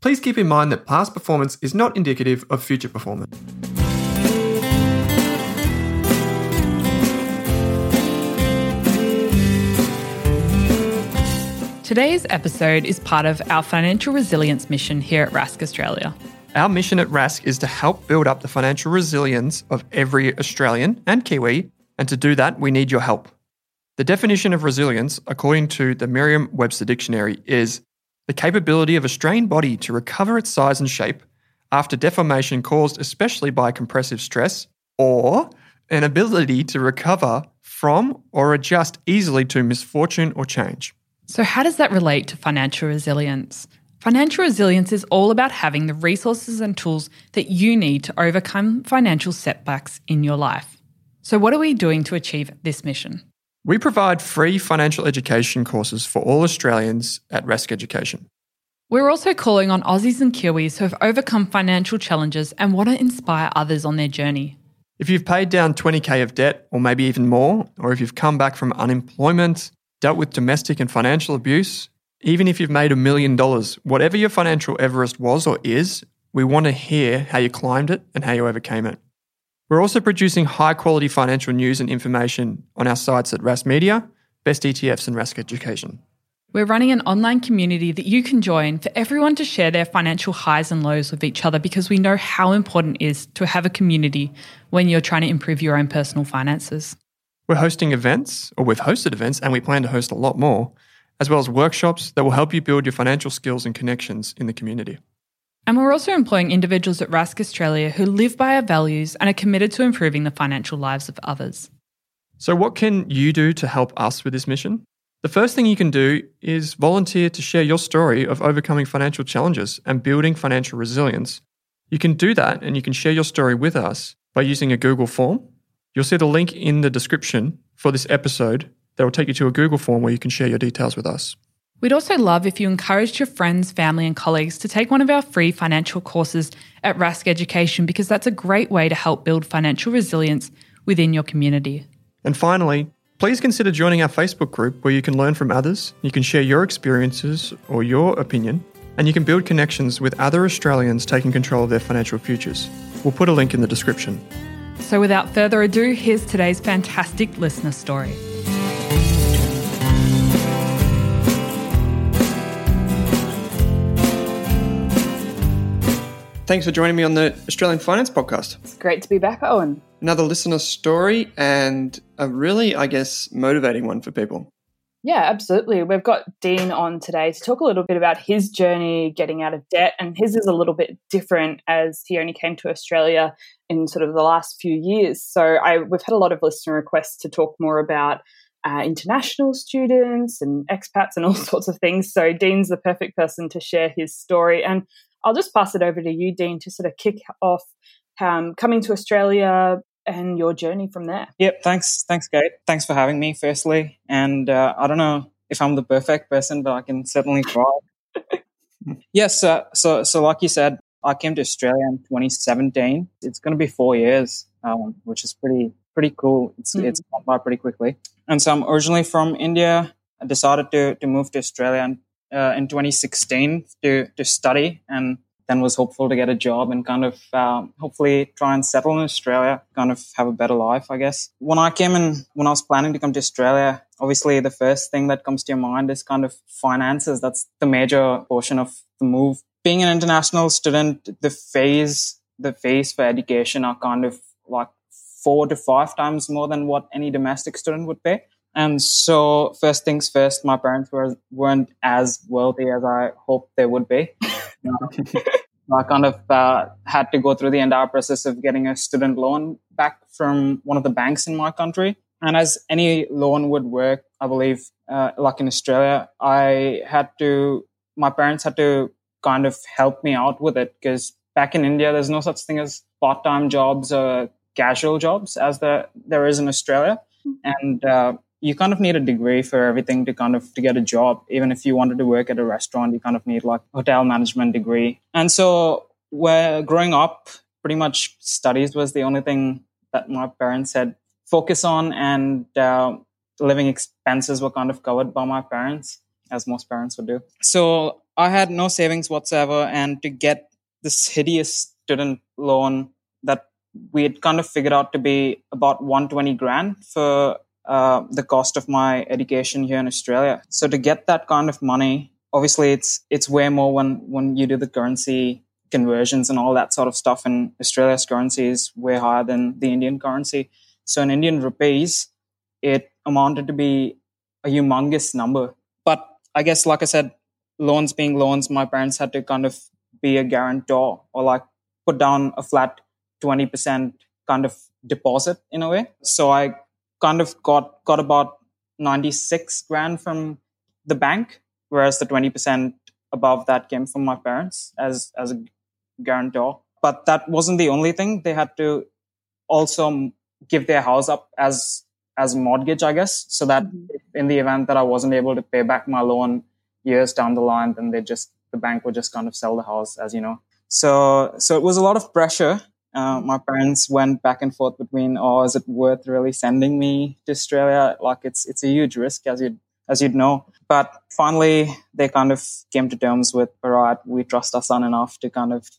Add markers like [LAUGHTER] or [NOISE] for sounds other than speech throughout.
please keep in mind that past performance is not indicative of future performance. Today's episode is part of our financial resilience mission here at Rask Australia. Our mission at Rask is to help build up the financial resilience of every Australian and Kiwi, and to do that, we need your help. The definition of resilience, according to the Merriam Webster Dictionary, is the capability of a strained body to recover its size and shape after deformation caused especially by compressive stress, or an ability to recover from or adjust easily to misfortune or change. So, how does that relate to financial resilience? Financial resilience is all about having the resources and tools that you need to overcome financial setbacks in your life. So, what are we doing to achieve this mission? We provide free financial education courses for all Australians at Rask Education. We're also calling on Aussies and Kiwis who have overcome financial challenges and want to inspire others on their journey. If you've paid down 20k of debt, or maybe even more, or if you've come back from unemployment, dealt with domestic and financial abuse, even if you've made a million dollars, whatever your financial Everest was or is, we want to hear how you climbed it and how you overcame it. We're also producing high quality financial news and information on our sites at Rask Media, Best ETFs, and Rask Education. We're running an online community that you can join for everyone to share their financial highs and lows with each other because we know how important it is to have a community when you're trying to improve your own personal finances. We're hosting events, or we've hosted events, and we plan to host a lot more, as well as workshops that will help you build your financial skills and connections in the community. And we're also employing individuals at Rask Australia who live by our values and are committed to improving the financial lives of others. So, what can you do to help us with this mission? The first thing you can do is volunteer to share your story of overcoming financial challenges and building financial resilience. You can do that and you can share your story with us by using a Google form You'll see the link in the description for this episode that will take you to a Google form where you can share your details with us. We'd also love if you encouraged your friends, family, and colleagues to take one of our free financial courses at Rask Education because that's a great way to help build financial resilience within your community. And finally, please consider joining our Facebook group where you can learn from others, you can share your experiences or your opinion, and you can build connections with other Australians taking control of their financial futures. We'll put a link in the description. So, without further ado, here's today's fantastic listener story. Thanks for joining me on the Australian Finance Podcast. It's great to be back, Owen. Another listener story and a really, I guess, motivating one for people. Yeah, absolutely. We've got Dean on today to talk a little bit about his journey getting out of debt. And his is a little bit different as he only came to Australia in sort of the last few years. So I, we've had a lot of listener requests to talk more about uh, international students and expats and all [LAUGHS] sorts of things. So Dean's the perfect person to share his story. And I'll just pass it over to you, Dean, to sort of kick off um, coming to Australia and your journey from there. Yep. Thanks. Thanks, Kate. Thanks for having me, firstly. And uh, I don't know if I'm the perfect person, but I can certainly try. [LAUGHS] yes. Uh, so, so like you said, I came to Australia in 2017. It's going to be four years, um, which is pretty pretty cool. It's mm-hmm. it's gone by pretty quickly. And so I'm originally from India. I decided to to move to Australia in, uh, in 2016 to to study, and then was hopeful to get a job and kind of um, hopefully try and settle in Australia, kind of have a better life, I guess. When I came in, when I was planning to come to Australia, obviously the first thing that comes to your mind is kind of finances. That's the major portion of the move. Being an international student, the phase, the fees for education are kind of like four to five times more than what any domestic student would pay. And so, first things first, my parents were, weren't as wealthy as I hoped they would be. [LAUGHS] I kind of uh, had to go through the entire process of getting a student loan back from one of the banks in my country. And as any loan would work, I believe, uh, like in Australia, I had to, my parents had to kind of help me out with it because back in India, there's no such thing as part time jobs or casual jobs as the, there is in Australia. Hmm. And uh, you kind of need a degree for everything to kind of to get a job. Even if you wanted to work at a restaurant you kind of need like hotel management degree. And so where growing up pretty much studies was the only thing that my parents said focus on and uh, living expenses were kind of covered by my parents as most parents would do. So i had no savings whatsoever and to get this hideous student loan that we had kind of figured out to be about 120 grand for uh, the cost of my education here in Australia. So to get that kind of money, obviously it's it's way more when when you do the currency conversions and all that sort of stuff. And Australia's currency is way higher than the Indian currency. So in Indian rupees, it amounted to be a humongous number. But I guess, like I said, loans being loans, my parents had to kind of be a guarantor or like put down a flat 20% kind of deposit in a way. So I kind of got got about 96 grand from the bank whereas the 20% above that came from my parents as as a guarantor. But that wasn't the only thing. They had to also give their house up as as mortgage i guess so that mm-hmm. in the event that i wasn't able to pay back my loan years down the line then they just the bank would just kind of sell the house as you know. So so it was a lot of pressure uh, my parents went back and forth between, oh, is it worth really sending me to Australia? Like it's it's a huge risk, as you as you'd know. But finally, they kind of came to terms with, all right, we trust our son enough to kind of,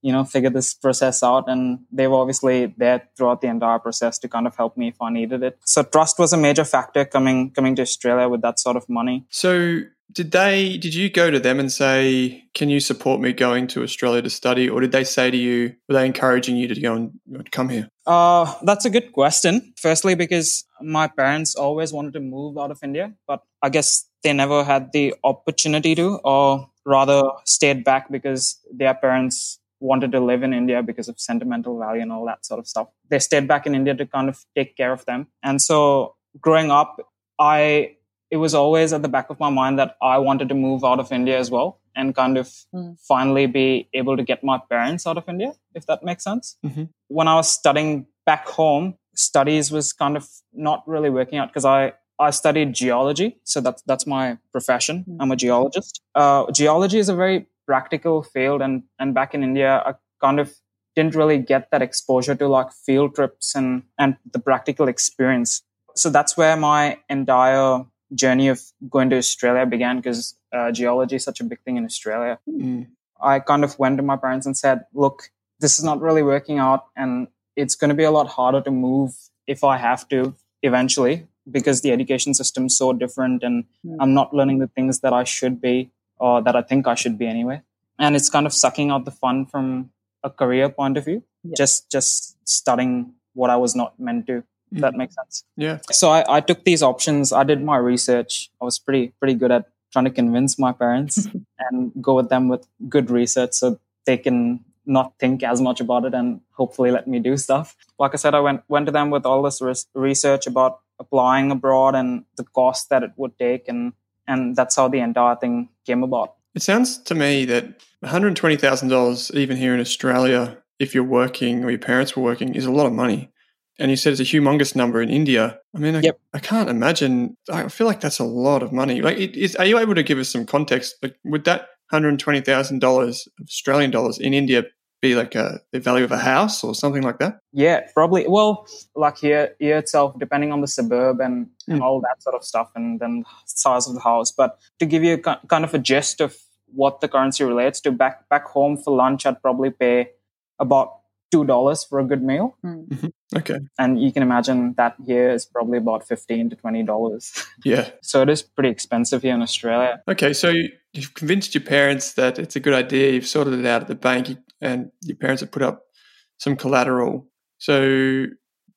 you know, figure this process out. And they were obviously there throughout the entire process to kind of help me if I needed it. So trust was a major factor coming coming to Australia with that sort of money. So did they did you go to them and say can you support me going to australia to study? Or did they say to you were they encouraging you to go and come here? Uh, that's a good question. Firstly because my parents always wanted to move out of india but i guess they never had the opportunity to or rather stayed back because their parents wanted to live in india because of sentimental value and all that sort of stuff. They stayed back in india to kind of take care of them. And so growing up i it was always at the back of my mind that I wanted to move out of India as well and kind of mm. finally be able to get my parents out of India, if that makes sense. Mm-hmm. When I was studying back home, studies was kind of not really working out because I, I studied geology. So that's, that's my profession. Mm. I'm a geologist. Uh, geology is a very practical field. And, and back in India, I kind of didn't really get that exposure to like field trips and, and the practical experience. So that's where my entire journey of going to Australia began because uh, geology is such a big thing in Australia. Mm. I kind of went to my parents and said, look, this is not really working out and it's going to be a lot harder to move if I have to eventually because the education system is so different and mm. I'm not learning the things that I should be or that I think I should be anyway. And it's kind of sucking out the fun from a career point of view, just just studying what I was not meant to Mm. That makes sense. Yeah. So I, I took these options. I did my research. I was pretty pretty good at trying to convince my parents [LAUGHS] and go with them with good research so they can not think as much about it and hopefully let me do stuff. Like I said, I went went to them with all this res- research about applying abroad and the cost that it would take, and and that's how the entire thing came about. It sounds to me that one hundred twenty thousand dollars, even here in Australia, if you're working or your parents were working, is a lot of money. And you said it's a humongous number in India. I mean, I, yep. I can't imagine. I feel like that's a lot of money. Like, is, are you able to give us some context? Like, would that $120,000 Australian dollars in India be like a, the value of a house or something like that? Yeah, probably. Well, like here, here itself, depending on the suburb and, mm. and all that sort of stuff, and then size of the house. But to give you a, kind of a gist of what the currency relates to, back back home for lunch, I'd probably pay about two dollars for a good meal. Mm-hmm. Okay, and you can imagine that here is probably about fifteen to twenty dollars. [LAUGHS] Yeah, so it is pretty expensive here in Australia. Okay, so you've convinced your parents that it's a good idea. You've sorted it out at the bank, and your parents have put up some collateral. So,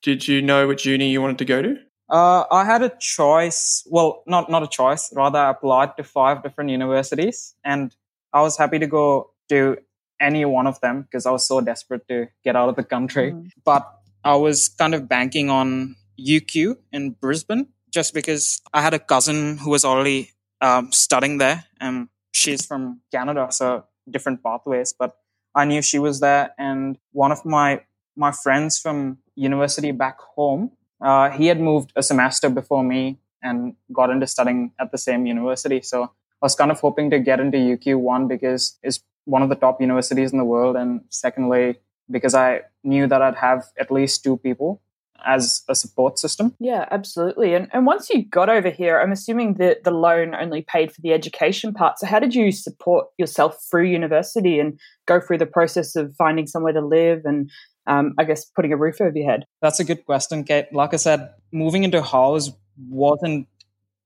did you know which uni you wanted to go to? Uh, I had a choice. Well, not not a choice. Rather, I applied to five different universities, and I was happy to go to any one of them because I was so desperate to get out of the country. Mm. But I was kind of banking on UQ in Brisbane just because I had a cousin who was already um, studying there and she's from Canada, so different pathways. But I knew she was there, and one of my my friends from university back home, uh, he had moved a semester before me and got into studying at the same university. So I was kind of hoping to get into UQ one because it's one of the top universities in the world. And secondly, because I knew that I'd have at least two people as a support system. Yeah, absolutely. And and once you got over here, I'm assuming that the loan only paid for the education part. So how did you support yourself through university and go through the process of finding somewhere to live and um, I guess putting a roof over your head? That's a good question, Kate. Like I said, moving into a house wasn't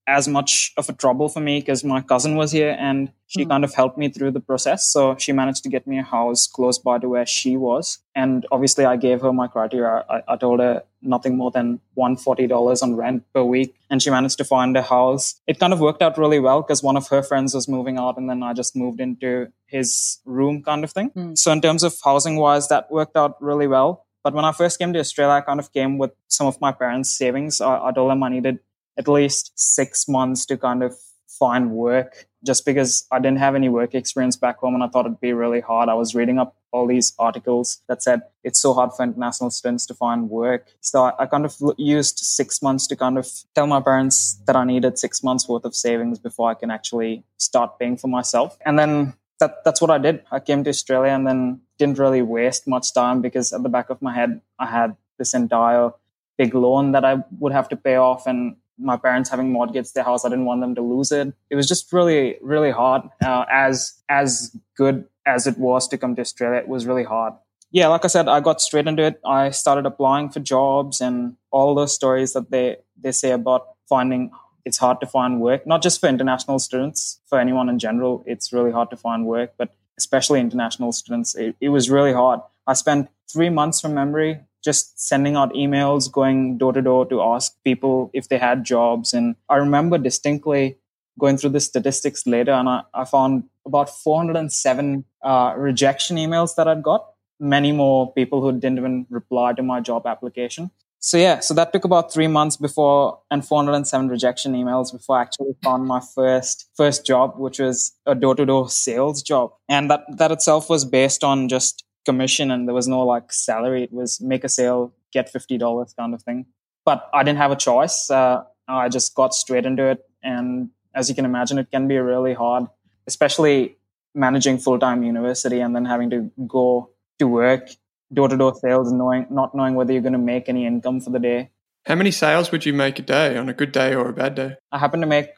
as much of a trouble for me because my cousin was here and she mm-hmm. kind of helped me through the process. So she managed to get me a house close by to where she was. And obviously, I gave her my criteria. I, I told her nothing more than $140 on rent per week. And she managed to find a house. It kind of worked out really well because one of her friends was moving out and then I just moved into his room kind of thing. Mm. So, in terms of housing wise, that worked out really well. But when I first came to Australia, I kind of came with some of my parents' savings. I, I told them I needed at least six months to kind of find work just because I didn't have any work experience back home and I thought it'd be really hard. I was reading up all these articles that said it's so hard for international students to find work. So I, kind of used six months to kind of tell my parents that I needed six months worth of savings before I can actually start paying for myself. And then that, that's what I did. I came to Australia and then didn't really waste much time because at the back of my head, I had this entire big loan that I would have to pay off and my parents having mortgaged their house. I didn't want them to lose it. It was just really, really hard. Uh, as as good as it was to come to Australia, it was really hard. Yeah, like I said, I got straight into it. I started applying for jobs and all those stories that they they say about finding it's hard to find work. Not just for international students, for anyone in general, it's really hard to find work, but especially international students, it, it was really hard. I spent three months from memory just sending out emails, going door to door to ask people if they had jobs. And I remember distinctly going through the statistics later, and I, I found about 407 uh, rejection emails that I'd got. Many more people who didn't even reply to my job application. So yeah, so that took about three months before, and 407 rejection emails before I actually found my first first job, which was a door to door sales job, and that that itself was based on just commission and there was no like salary. It was make a sale, get $50 kind of thing. But I didn't have a choice. Uh, I just got straight into it. And as you can imagine, it can be really hard, especially managing full time university and then having to go to work, door to door sales, and knowing, not knowing whether you're going to make any income for the day. How many sales would you make a day on a good day or a bad day? I happen to make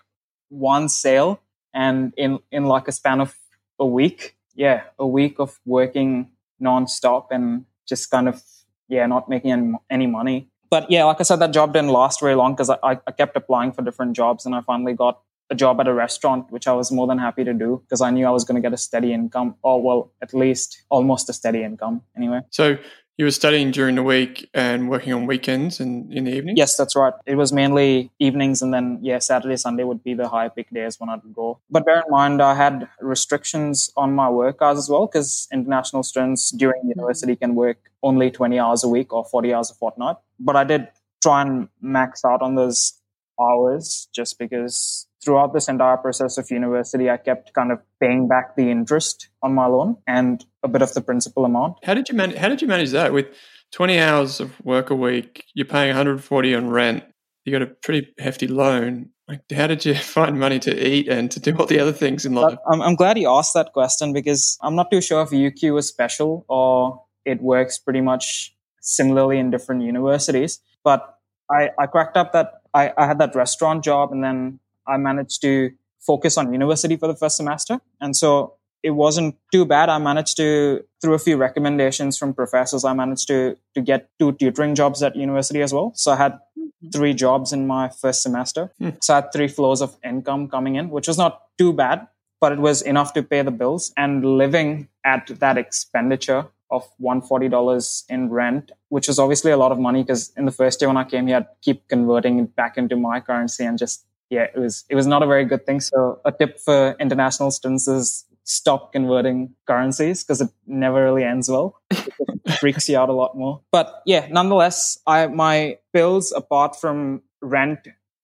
one sale and in, in like a span of a week. Yeah, a week of working nonstop and just kind of yeah not making any, money. But yeah like i said that job didn't last very long because I, I kept applying for different jobs and i finally got a job at a restaurant which i was more than happy to do because i knew i was going to get a steady income or well at least almost a steady income anyway. So you were studying during the week and working on weekends and in the evening? Yes, that's right. It was mainly evenings and then, yeah, Saturday, Sunday would be the high peak days when I'd go. But bear in mind, I had restrictions on my work hours as well because international students during university can work only 20 hours a week or 40 hours a fortnight. But I did try and max out on those hours just because throughout this entire process of university, I kept kind of paying back the interest on my loan and a bit of the principal amount. How did you manage? How did you manage that with 20 hours of work a week? You're paying 140 on rent. You got a pretty hefty loan. Like, how did you [LAUGHS] find money to eat and to do all the other things in life? I'm, I'm glad you asked that question because I'm not too sure if UQ is special or it works pretty much similarly in different universities. But I, I cracked up that I, I had that restaurant job and then I managed to focus on university for the first semester. And so it wasn't too bad. I managed to, through a few recommendations from professors, I managed to, to get two tutoring jobs at university as well. So I had mm-hmm. three jobs in my first semester. Hmm. So I had three flows of income coming in, which was not too bad, but it was enough to pay the bills and living at that expenditure of $140 in rent, which was obviously a lot of money because in the first year when I came here, I'd keep converting it back into my currency and just yeah, it was it was not a very good thing. So a tip for international students is stop converting currencies because it never really ends well. It freaks you out a lot more. But yeah, nonetheless, I my bills apart from rent,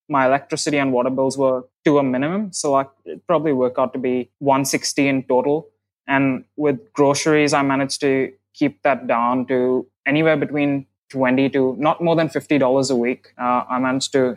my electricity and water bills were to a minimum. So like it probably work out to be 160 in total. And with groceries, I managed to keep that down to anywhere between 20 to not more than $50 a week. Uh, I managed to,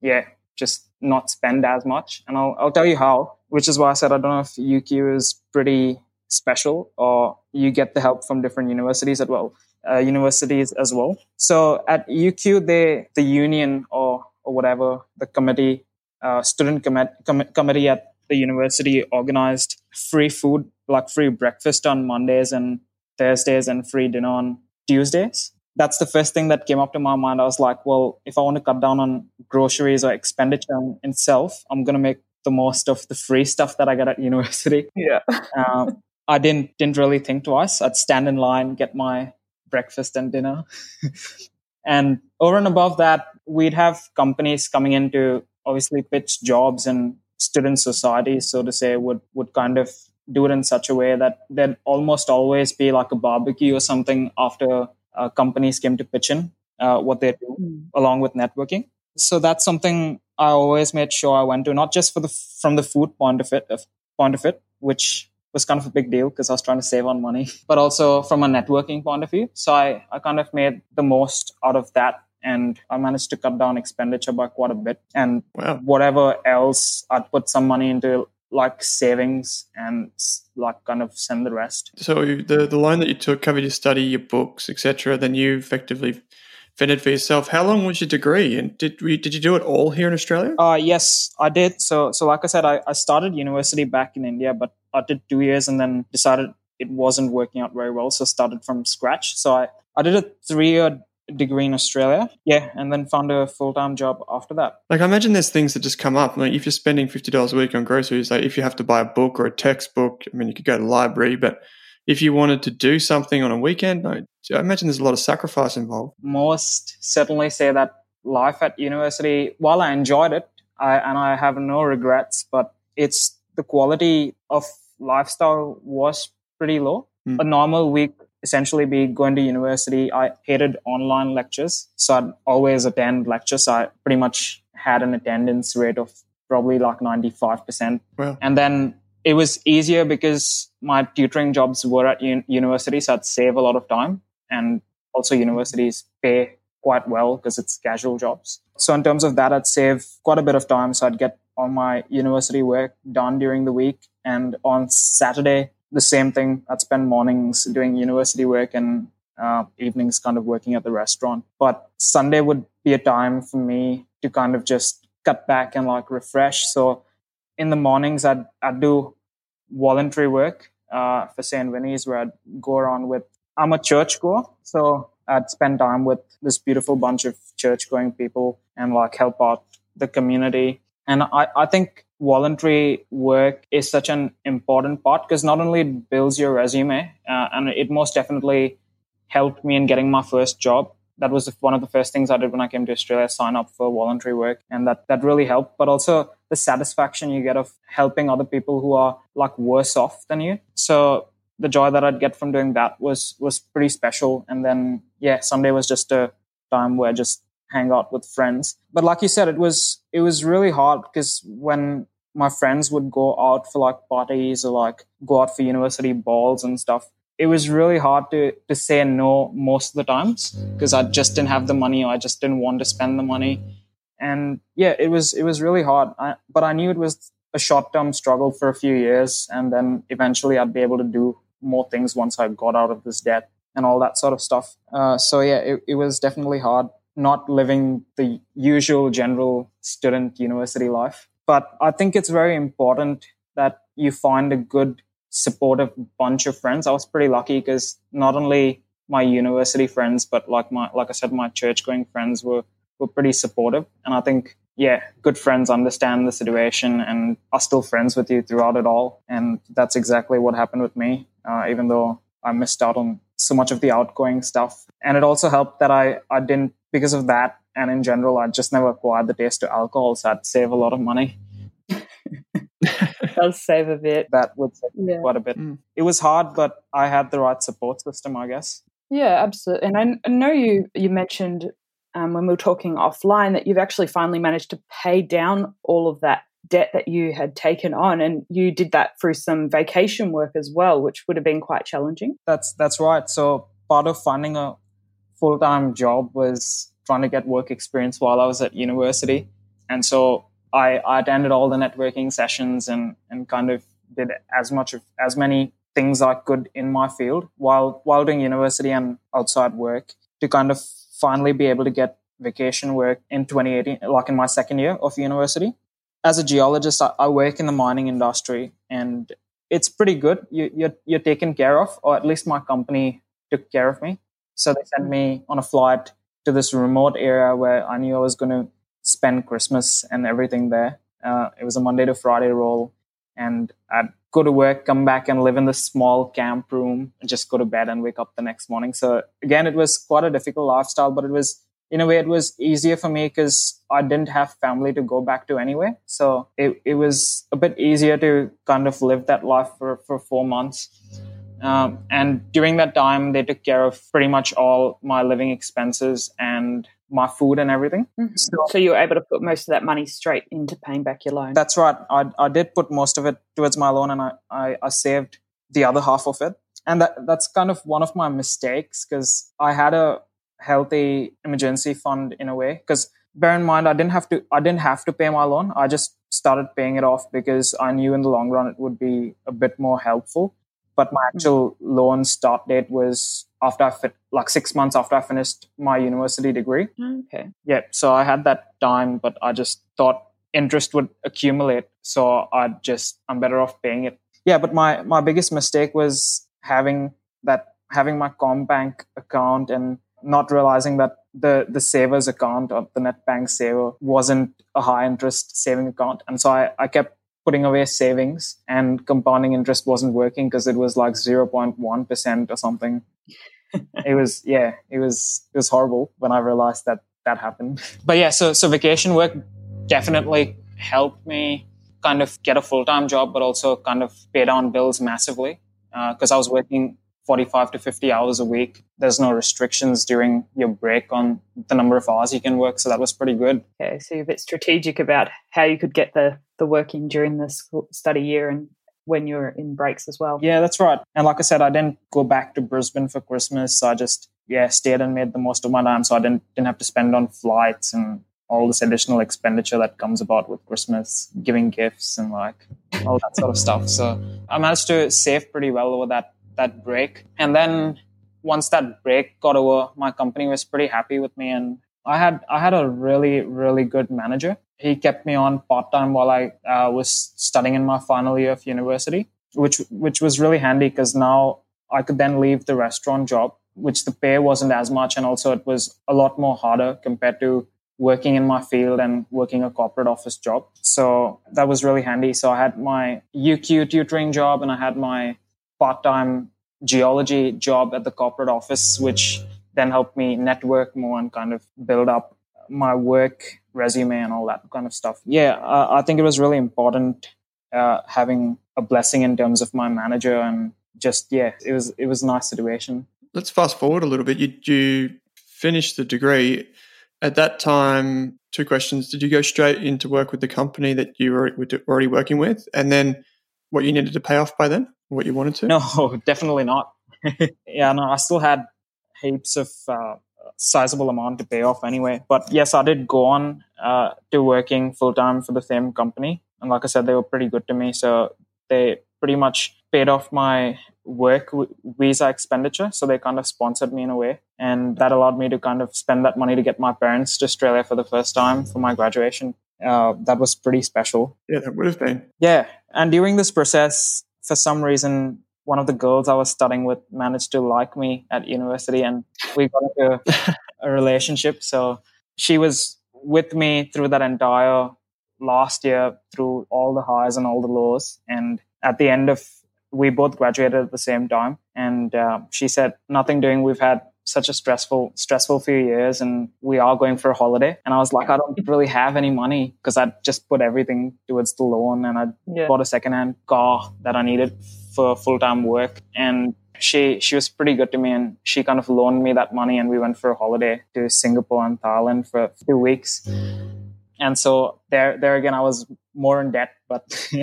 yeah, just not spend as much. And I'll, I'll tell you how, which is why I said I don't know if UQ is pretty special or you get the help from different universities as well. Uh, universities as well. So at UQ, they the union or or whatever the committee, uh, student com- com- committee at the university organized free food, like free breakfast on Mondays and Thursdays, and free dinner on Tuesdays that's the first thing that came up to my mind. I was like, well, if I want to cut down on groceries or expenditure in itself, I'm going to make the most of the free stuff that I get at university. [LAUGHS] Yeah. um, I didn't didn't really think twice. I'd stand in line, get my breakfast and dinner, [LAUGHS] and over and above that, we'd have companies coming in to obviously pitch jobs and student societies, so to say, would would kind of do it in such a way that there'd almost always be like a barbecue or something after uh, companies came to pitch in uh, what they do mm. along with networking. So that's something I always made sure I went to, not just for the from the food point of it, point of it, which was kind of a big deal because I was trying to save on money, [LAUGHS] but also from a networking point of view. So I, I kind of made the most out of that and I managed to cut down expenditure by quite a bit. And wow. whatever else, I'd put some money into like savings and like kind of send the rest. So the the loan that you took covered your study, your books, etc. Then you effectively fended for yourself. How long was your degree, and did we, did you do it all here in Australia? Uh yes, I did. So so like I said, I, I started university back in India, but I did two years and then decided it wasn't working out very well, so started from scratch. So I I did a three year degree in Australia. Yeah, and then found a full time job after that. Like I imagine there's things that just come up. Like if you're spending fifty dollars a week on groceries, like if you have to buy a book or a textbook, I mean you could go to the library, but if you wanted to do something on a weekend, I, I imagine there's a lot of sacrifice involved. Most certainly say that life at university, while I enjoyed it, I, and I have no regrets, but it's the quality of lifestyle was pretty low. Mm. A normal week essentially be going to university. I hated online lectures, so I'd always attend lectures. I pretty much had an attendance rate of probably like 95%. Wow. And then it was easier because my tutoring jobs were at un- university, so I'd save a lot of time. And also, universities pay quite well because it's casual jobs. So, in terms of that, I'd save quite a bit of time. So, I'd get all my university work done during the week. And on Saturday, the same thing. I'd spend mornings doing university work and uh, evenings kind of working at the restaurant. But Sunday would be a time for me to kind of just cut back and like refresh. So in the mornings, I'd, I'd do voluntary work uh, for St. Vinny's where I'd go around with, I'm a church goer. So I'd spend time with this beautiful bunch of church going people and like help out the community. And I, I think voluntary work is such an important part because not only it builds your resume uh, and it most definitely helped me in getting my first job. That was one of the first things I did when I came to Australia, sign up for voluntary work. And that, that really helped. But also the satisfaction you get of helping other people who are like worse off than you. So the joy that I'd get from doing that was, was pretty special. And then, yeah, Sunday was just a time where just hang out with friends. But like you said, it was, it was really hard because when my friends would go out for like parties or like go out for university balls and stuff, it was really hard to to say no most of the times because I just didn't have the money or I just didn't want to spend the money. And yeah, it was it was really hard. I, but I knew it was a short term struggle for a few years, and then eventually I'd be able to do more things once I got out of this debt and all that sort of stuff. Uh, so yeah, it, it was definitely hard not living the usual general student university life. But I think it's very important that you find a good supportive bunch of friends. I was pretty lucky because not only my university friends, but like my like I said, my church going friends were were pretty supportive. And I think yeah, good friends understand the situation and are still friends with you throughout it all. And that's exactly what happened with me. Uh, even though I missed out on so much of the outgoing stuff, and it also helped that I I didn't because of that. And in general, I just never acquired the taste to alcohol, so I'd save a lot of money. [LAUGHS] I'll save a bit. That would save yeah. quite a bit. Mm. It was hard, but I had the right support system, I guess. Yeah, absolutely. And I, I know you you mentioned um, when we were talking offline that you've actually finally managed to pay down all of that debt that you had taken on, and you did that through some vacation work as well, which would have been quite challenging. That's that's right. So part of finding a full time job was trying to get work experience while I was at university, and so I, I attended all the networking sessions and, and kind of did as much of as many things I could in my field while while doing university and outside work to kind of finally be able to get vacation work in 2018, like in my second year of university. As a geologist, I, I work in the mining industry and it's pretty good. You, you're, you're taken care of, or at least my company took care of me. So they sent me on a flight to this remote area where I knew I was going to spend Christmas and everything there. Uh, it was a Monday to Friday role, and I'd go to work, come back, and live in this small camp room, and just go to bed and wake up the next morning. So again, it was quite a difficult lifestyle, but it was in a way it was easier for me because I didn't have family to go back to anyway. So it, it was a bit easier to kind of live that life for, for four months. Um, and during that time, they took care of pretty much all my living expenses and my food and everything. Mm-hmm. So, so, you were able to put most of that money straight into paying back your loan. That's right. I, I did put most of it towards my loan, and I, I, I saved the other half of it. And that that's kind of one of my mistakes because I had a healthy emergency fund in a way. Because bear in mind, I didn't have to I didn't have to pay my loan. I just started paying it off because I knew in the long run it would be a bit more helpful but my hmm. actual loan start date was after I fit like six months after I finished my university degree. Okay. Yeah. So I had that time, but I just thought interest would accumulate. So I just I'm better off paying it. Yeah. But my my biggest mistake was having that having my CommBank account and not realizing that the the savers account or the NetBank saver wasn't a high interest saving account. And so I, I kept putting away savings and compounding interest wasn't working because it was like 0.1% or something. [LAUGHS] it was, yeah, it was, it was horrible when I realized that that happened. But yeah, so, so vacation work definitely helped me kind of get a full-time job, but also kind of pay down bills massively. Because uh, I was working 45 to 50 hours a week. There's no restrictions during your break on the number of hours you can work. So that was pretty good. Okay. So you're a bit strategic about how you could get the, the work in during the school study year and when you're in breaks as well. Yeah, that's right. And like I said, I didn't go back to Brisbane for Christmas. So I just, yeah, stayed and made the most of my time. So I didn't, didn't have to spend on flights and all this additional expenditure that comes about with Christmas, giving gifts and like all that sort of stuff. So I managed to save pretty well over that that break. And then once that break got over, my company was pretty happy with me and I had I had a really really good manager. He kept me on part time while I uh, was studying in my final year of university, which which was really handy because now I could then leave the restaurant job, which the pay wasn't as much, and also it was a lot more harder compared to working in my field and working a corporate office job. So that was really handy. So I had my UQ tutoring job and I had my part time geology job at the corporate office, which then helped me network more and kind of build up my work resume and all that kind of stuff. Yeah, I think it was really important uh, having a blessing in terms of my manager and just yeah, it was it was a nice situation. Let's fast forward a little bit. You you finished the degree at that time. Two questions: Did you go straight into work with the company that you were already working with, and then what you needed to pay off by then, what you wanted to? No, [LAUGHS] definitely not. [LAUGHS] yeah, no, I still had heaps of uh, sizable amount to pay off anyway. But yes, I did go on uh, to working full time for the same company, and like I said, they were pretty good to me. So they pretty much paid off my work visa expenditure. So they kind of sponsored me in a way. And that allowed me to kind of spend that money to get my parents to Australia for the first time for my graduation. Uh, that was pretty special. Yeah, that would have been. Yeah. And during this process, for some reason, one of the girls I was studying with managed to like me at university and we got into [LAUGHS] a relationship. So she was with me through that entire last year, through all the highs and all the lows. And at the end of we both graduated at the same time and uh, she said nothing doing we've had such a stressful stressful few years and we are going for a holiday and i was like i don't really have any money because i just put everything towards the loan and i yeah. bought a secondhand car that i needed for full-time work and she she was pretty good to me and she kind of loaned me that money and we went for a holiday to singapore and thailand for two weeks and so there there again i was more in debt but [LAUGHS]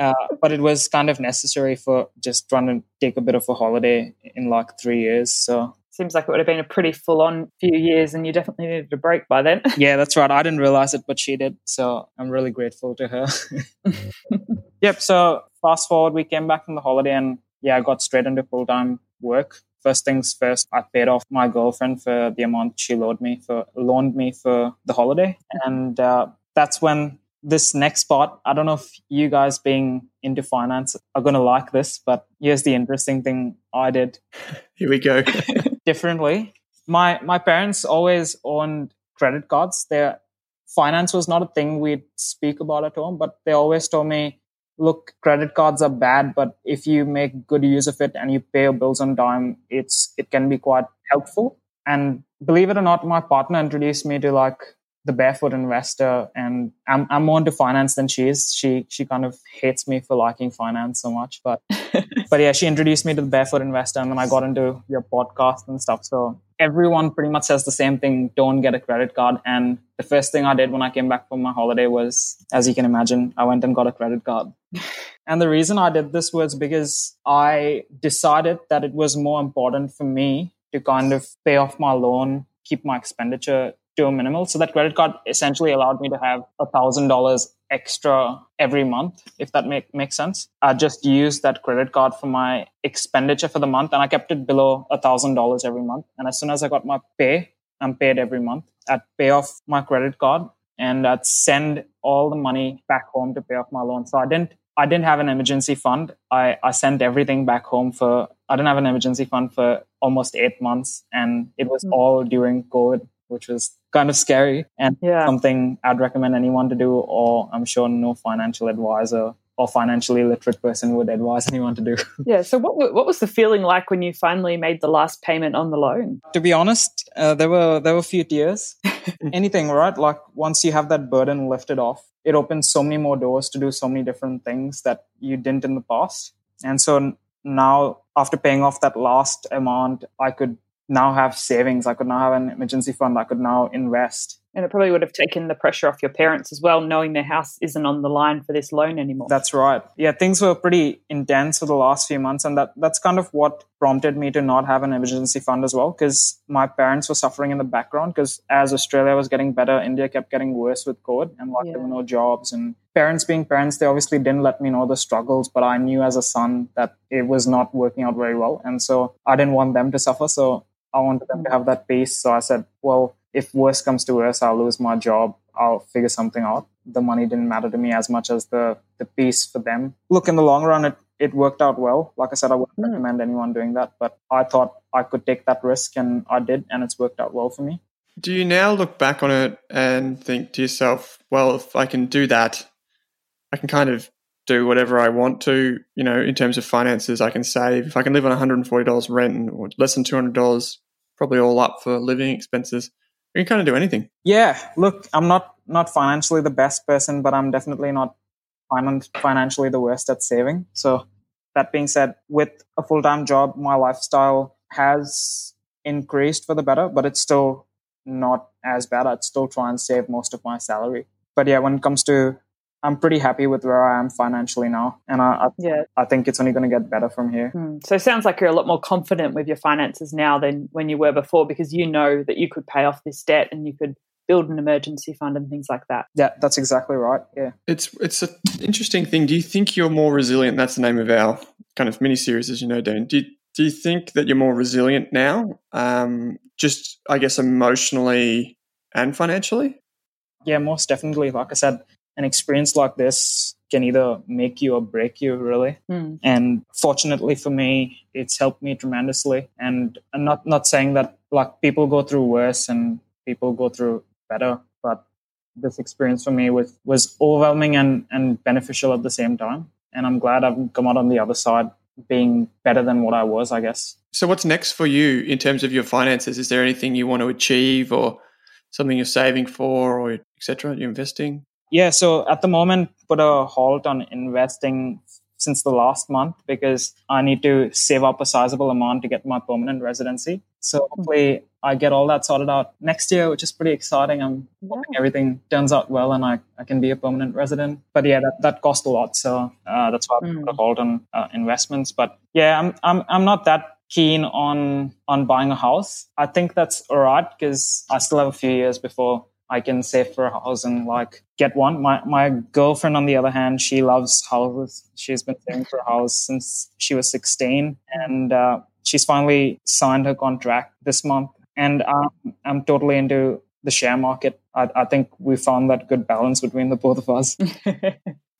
Uh, but it was kind of necessary for just trying to take a bit of a holiday in like three years. So seems like it would have been a pretty full on few years and you definitely needed a break by then. [LAUGHS] yeah, that's right. I didn't realize it, but she did. So I'm really grateful to her. [LAUGHS] yep. So fast forward, we came back from the holiday and yeah, I got straight into full time work. First things first, I paid off my girlfriend for the amount she loaned me for loaned me for the holiday, and uh, that's when this next part, I don't know if you guys being into finance are going to like this, but here's the interesting thing I did. [LAUGHS] Here we go. Differently. My my parents always owned credit cards. Their finance was not a thing we'd speak about at home, but they always told me, look, credit cards are bad, but if you make good use of it and you pay your bills on time, it's it can be quite helpful. And believe it or not, my partner introduced me to like the barefoot investor and I'm, I'm more into finance than she is she she kind of hates me for liking finance so much but [LAUGHS] but yeah she introduced me to the barefoot investor and then i got into your podcast and stuff. So everyone pretty much says the same thing don't get a credit card. And the first thing i did when i came back from my holiday was as you can imagine i went and got a credit card. [LAUGHS] And the reason i did this was because i decided that it was more important for me to kind of pay off my loan keep my expenditure to a minimal. So that credit card essentially allowed me to have a thousand dollars extra every month, if that make, makes sense. I just used that credit card for my expenditure for the month and I kept it below a thousand dollars every month. And as soon as I got my pay, I'm paid every month. I'd pay off my credit card and I'd send all the money back home to pay off my loan. So I didn't I didn't have an emergency fund. I, I sent everything back home for I didn't have an emergency fund for almost eight months and it was mm. all during COVID which was kind of scary and yeah. something I'd recommend anyone to do, or I'm sure no financial advisor or financially literate person would advise [LAUGHS] anyone to do. Yeah. So, what what was the feeling like when you finally made the last payment on the loan? To be honest, uh, there were there were a few tears. [LAUGHS] Anything, right? Like once you have that burden lifted off, it opens so many more doors to do so many different things that you didn't in the past. And so now, after paying off that last amount, I could now have savings. I could now have an emergency fund. I could now invest. And it probably would have taken the pressure off your parents as well, knowing their house isn't on the line for this loan anymore. That's right. Yeah, things were pretty intense for the last few months. And that, that's kind of what prompted me to not have an emergency fund as well, because my parents were suffering in the background. Because as Australia was getting better, India kept getting worse with COVID and like yeah. there were no jobs. And parents being parents, they obviously didn't let me know the struggles, but I knew as a son that it was not working out very well. And so I didn't want them to suffer. So I wanted them to have that peace. So I said, well, if worse comes to worse, I'll lose my job. I'll figure something out. The money didn't matter to me as much as the, the peace for them. Look, in the long run, it, it worked out well. Like I said, I wouldn't mm. recommend anyone doing that, but I thought I could take that risk and I did, and it's worked out well for me. Do you now look back on it and think to yourself, well, if I can do that, I can kind of do whatever I want to, you know, in terms of finances. I can save. If I can live on $140 rent or less than $200, probably all up for living expenses, you can kind of do anything. Yeah. Look, I'm not not financially the best person, but I'm definitely not financially the worst at saving. So that being said, with a full time job, my lifestyle has increased for the better, but it's still not as bad. I'd still try and save most of my salary. But yeah, when it comes to I'm pretty happy with where I am financially now, and I, I yeah I think it's only going to get better from here. Mm. So it sounds like you're a lot more confident with your finances now than when you were before, because you know that you could pay off this debt and you could build an emergency fund and things like that. Yeah, that's exactly right. Yeah, it's it's an interesting thing. Do you think you're more resilient? That's the name of our kind of mini series, as you know, Dan. Do you, do you think that you're more resilient now? Um, just I guess emotionally and financially. Yeah, most definitely. Like I said, an experience like this can either make you or break you really. Mm. and fortunately for me it's helped me tremendously. And I'm not not saying that like people go through worse and people go through better but this experience for me was was overwhelming and and beneficial at the same time. And i'm glad i've come out on the other side being better than what i was i guess. So what's next for you in terms of your finances? Is there anything you want to achieve or something you're saving for or etc you're investing yeah, so at the moment, put a halt on investing since the last month because I need to save up a sizable amount to get my permanent residency. So hmm. hopefully I get all that sorted out next year, which is pretty exciting. I'm yeah. hoping everything turns out well and I, I can be a permanent resident. But yeah, that, that cost a lot. So uh, that's why I put a hold on uh, investments. But yeah, I'm, I'm, I'm not that keen on, on buying a house. I think that's all right because I still have a few years before I can save for a house and like get one. My my girlfriend, on the other hand, she loves houses. She's been saving for a house since she was 16, and uh, she's finally signed her contract this month. And I'm I'm totally into the share market. I, I think we found that good balance between the both of us. [LAUGHS]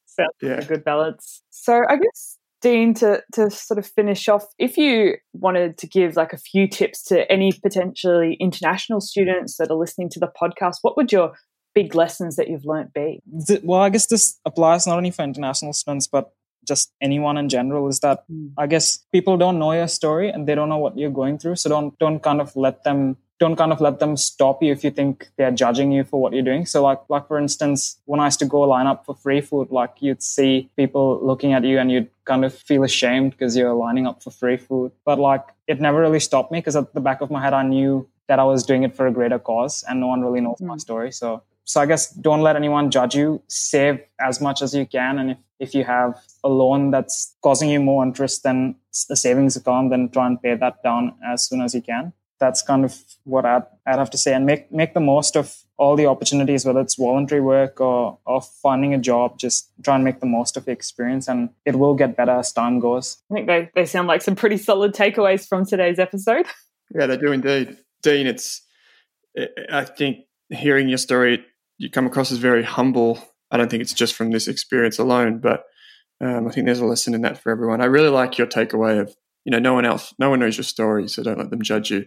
Sounds yeah. a good balance. So I guess Dean, to, to sort of finish off, if you wanted to give like a few tips to any potentially international students that are listening to the podcast, what would your big lessons that you've learnt be? Well, I guess this applies not only for international students, but just anyone in general is that mm. I guess people don't know your story and they don't know what you're going through. So don't don't kind of let them don't kind of let them stop you if you think they're judging you for what you're doing. So like like for instance, when I used to go line up for free food, like you'd see people looking at you and you'd kind of feel ashamed because you're lining up for free food. But like it never really stopped me because at the back of my head I knew that I was doing it for a greater cause and no one really knows mm. my story. So so I guess don't let anyone judge you. Save as much as you can. And if, if you have a loan that's causing you more interest than the savings account, then try and pay that down as soon as you can that's kind of what I'd, I'd have to say and make make the most of all the opportunities whether it's voluntary work or, or finding a job just try and make the most of the experience and it will get better as time goes. I think they, they sound like some pretty solid takeaways from today's episode. [LAUGHS] Yeah they do indeed. Dean it's i think hearing your story you come across as very humble. I don't think it's just from this experience alone but um, i think there's a lesson in that for everyone. I really like your takeaway of you know no one else no one knows your story so don't let them judge you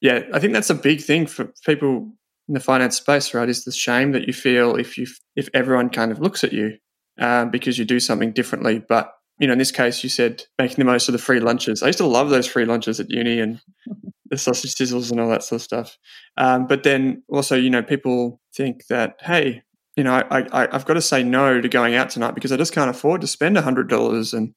yeah, I think that's a big thing for people in the finance space, right? Is the shame that you feel if you if everyone kind of looks at you um, because you do something differently. But you know, in this case, you said making the most of the free lunches. I used to love those free lunches at uni and [LAUGHS] the sausage sizzles and all that sort of stuff. Um, but then also, you know, people think that hey, you know, I, I I've got to say no to going out tonight because I just can't afford to spend a hundred dollars and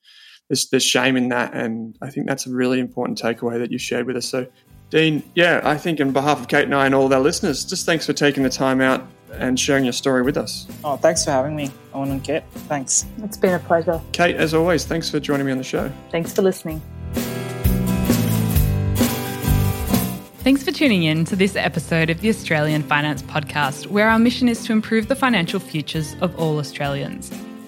there's, there's shame in that. And I think that's a really important takeaway that you shared with us. So Dean, yeah, I think on behalf of Kate and I and all of our listeners, just thanks for taking the time out and sharing your story with us. Oh, thanks for having me, Owen and Kate. Thanks. It's been a pleasure. Kate, as always, thanks for joining me on the show. Thanks for listening. Thanks for tuning in to this episode of the Australian Finance Podcast, where our mission is to improve the financial futures of all Australians.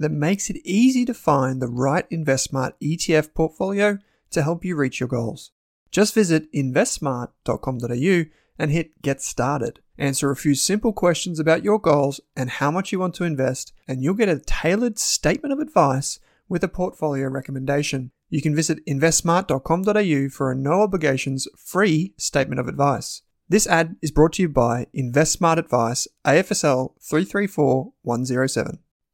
that makes it easy to find the right InvestSmart ETF portfolio to help you reach your goals. Just visit investsmart.com.au and hit Get Started. Answer a few simple questions about your goals and how much you want to invest, and you'll get a tailored statement of advice with a portfolio recommendation. You can visit investsmart.com.au for a no obligations free statement of advice. This ad is brought to you by InvestSmart Advice AFSL 334107.